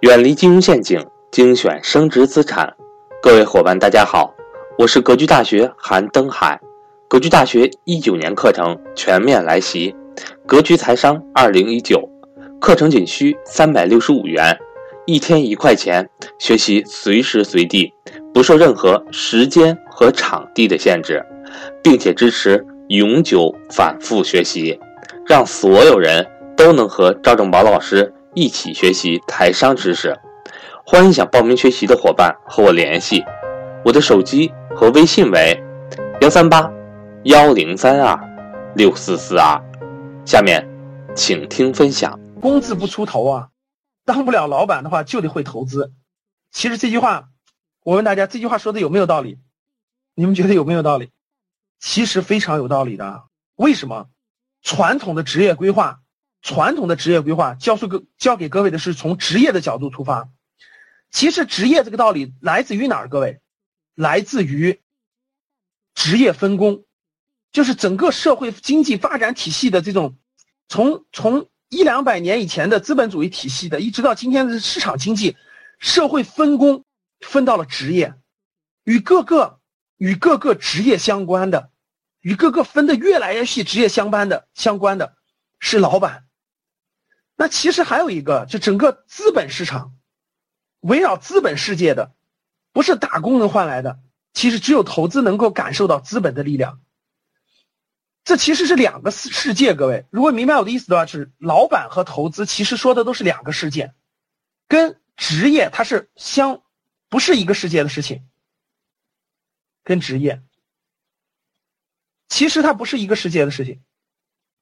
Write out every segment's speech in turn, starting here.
远离金融陷阱，精选升值资产。各位伙伴，大家好，我是格局大学韩登海。格局大学一九年课程全面来袭，格局财商二零一九课程仅需三百六十五元，一天一块钱，学习随时随地，不受任何时间和场地的限制，并且支持永久反复学习，让所有人都能和赵正宝老师。一起学习台商知识，欢迎想报名学习的伙伴和我联系，我的手机和微信为幺三八幺零三二六四四二。下面，请听分享。工字不出头啊，当不了老板的话就得会投资。其实这句话，我问大家，这句话说的有没有道理？你们觉得有没有道理？其实非常有道理的。为什么？传统的职业规划。传统的职业规划教授各教给各位的是从职业的角度出发，其实职业这个道理来自于哪儿？各位，来自于职业分工，就是整个社会经济发展体系的这种，从从一两百年以前的资本主义体系的，一直到今天的市场经济，社会分工分到了职业，与各个与各个职业相关的，与各个分的越来越细职业相关的相关的是老板。那其实还有一个，就整个资本市场，围绕资本世界的，不是打工能换来的。其实只有投资能够感受到资本的力量。这其实是两个世世界，各位，如果明白我的意思的话，是老板和投资其实说的都是两个世界，跟职业它是相不是一个世界的事情。跟职业，其实它不是一个世界的事情，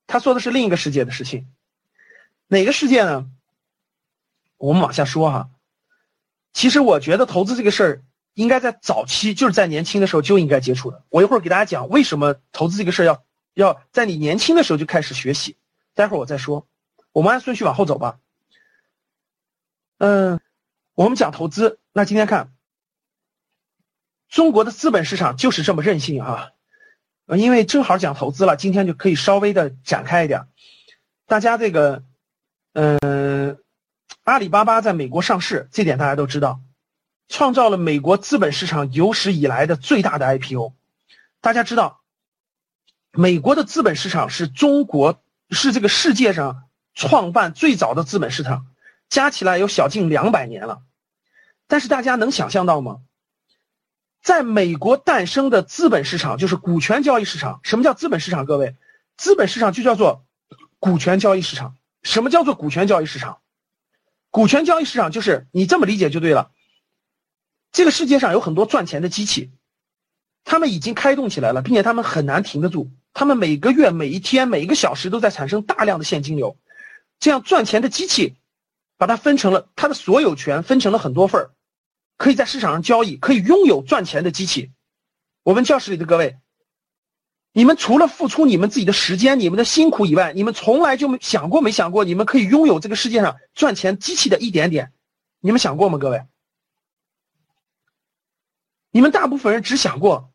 他说的是另一个世界的事情。哪个世界呢？我们往下说哈。其实我觉得投资这个事儿，应该在早期，就是在年轻的时候就应该接触的。我一会儿给大家讲为什么投资这个事儿要要在你年轻的时候就开始学习。待会儿我再说。我们按顺序往后走吧。嗯，我们讲投资，那今天看中国的资本市场就是这么任性啊。因为正好讲投资了，今天就可以稍微的展开一点。大家这个。嗯，阿里巴巴在美国上市，这点大家都知道，创造了美国资本市场有史以来的最大的 IPO。大家知道，美国的资本市场是中国是这个世界上创办最早的资本市场，加起来有小近两百年了。但是大家能想象到吗？在美国诞生的资本市场就是股权交易市场。什么叫资本市场？各位，资本市场就叫做股权交易市场。什么叫做股权交易市场？股权交易市场就是你这么理解就对了。这个世界上有很多赚钱的机器，他们已经开动起来了，并且他们很难停得住。他们每个月、每一天、每一个小时都在产生大量的现金流。这样赚钱的机器，把它分成了它的所有权，分成了很多份儿，可以在市场上交易，可以拥有赚钱的机器。我问教室里的各位。你们除了付出你们自己的时间、你们的辛苦以外，你们从来就没想过、没想过，你们可以拥有这个世界上赚钱机器的一点点，你们想过吗？各位，你们大部分人只想过，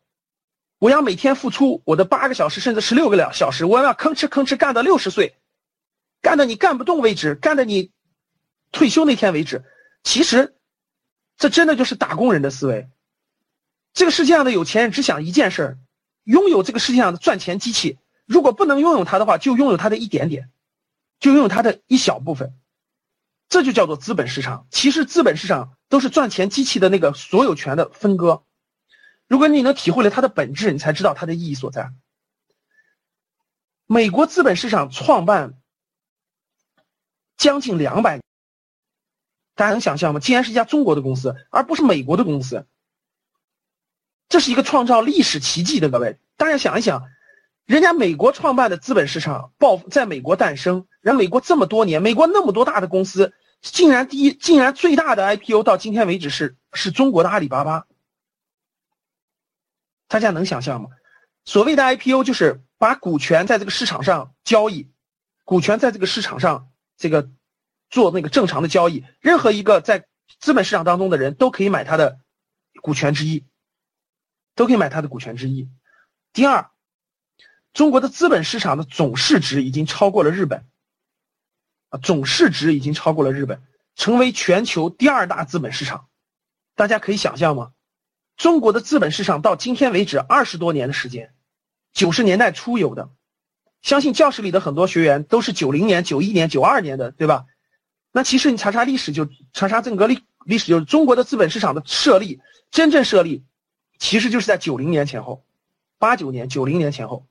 我要每天付出我的八个小时甚至十六个两小时，我要吭哧吭哧干到六十岁，干到你干不动为止，干到你退休那天为止。其实，这真的就是打工人的思维。这个世界上的有钱人只想一件事儿。拥有这个世界上的赚钱机器，如果不能拥有它的话，就拥有它的一点点，就拥有它的一小部分，这就叫做资本市场。其实资本市场都是赚钱机器的那个所有权的分割。如果你能体会了它的本质，你才知道它的意义所在。美国资本市场创办将近两百，大家能想象吗？竟然是一家中国的公司，而不是美国的公司。这是一个创造历史奇迹的各位，大家想一想，人家美国创办的资本市场爆在美国诞生，人美国这么多年，美国那么多大的公司，竟然第一，竟然最大的 IPO 到今天为止是是中国的阿里巴巴。大家能想象吗？所谓的 IPO 就是把股权在这个市场上交易，股权在这个市场上这个做那个正常的交易，任何一个在资本市场当中的人都可以买他的股权之一。都可以买它的股权之一。第二，中国的资本市场的总市值已经超过了日本，啊，总市值已经超过了日本。成为全球第二大资本市场。大家可以想象吗？中国的资本市场到今天为止二十多年的时间，九十年代初有的，相信教室里的很多学员都是九零年、九一年、九二年的，对吧？那其实你查查历史，就查查整个历历史，就是中国的资本市场的设立，真正设立，其实就是在九零年前后，八九年、九零年前后。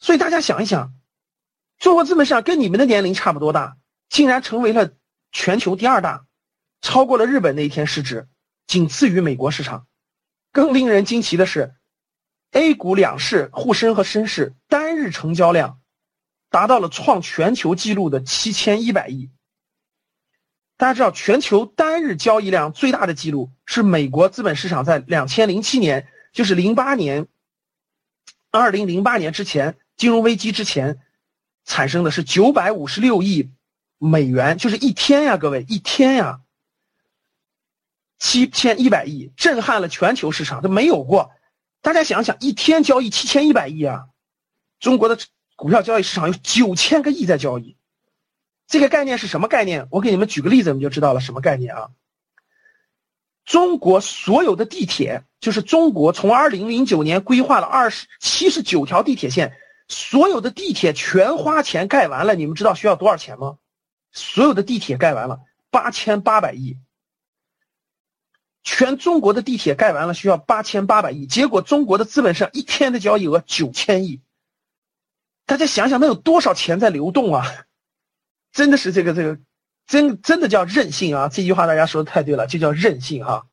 所以大家想一想，中国资本市场跟你们的年龄差不多大，竟然成为了全球第二大，超过了日本那一天市值，仅次于美国市场。更令人惊奇的是，A 股两市沪深和深市单日成交量达到了创全球纪录的七千一百亿。大家知道，全球单日交易量最大的记录是美国资本市场在两千零七年，就是零八年，二零零八年之前金融危机之前，产生的是九百五十六亿美元，就是一天呀，各位一天呀，七千一百亿，震撼了全球市场，都没有过。大家想想，一天交易七千一百亿啊，中国的股票交易市场有九千个亿在交易。这个概念是什么概念？我给你们举个例子，你们就知道了什么概念啊？中国所有的地铁，就是中国从二零零九年规划了二十七十九条地铁线，所有的地铁全花钱盖完了，你们知道需要多少钱吗？所有的地铁盖完了八千八百亿，全中国的地铁盖完了需要八千八百亿，结果中国的资本上一天的交易额九千亿，大家想想，那有多少钱在流动啊？真的是这个这个，真真的叫任性啊！这句话大家说的太对了，就叫任性哈。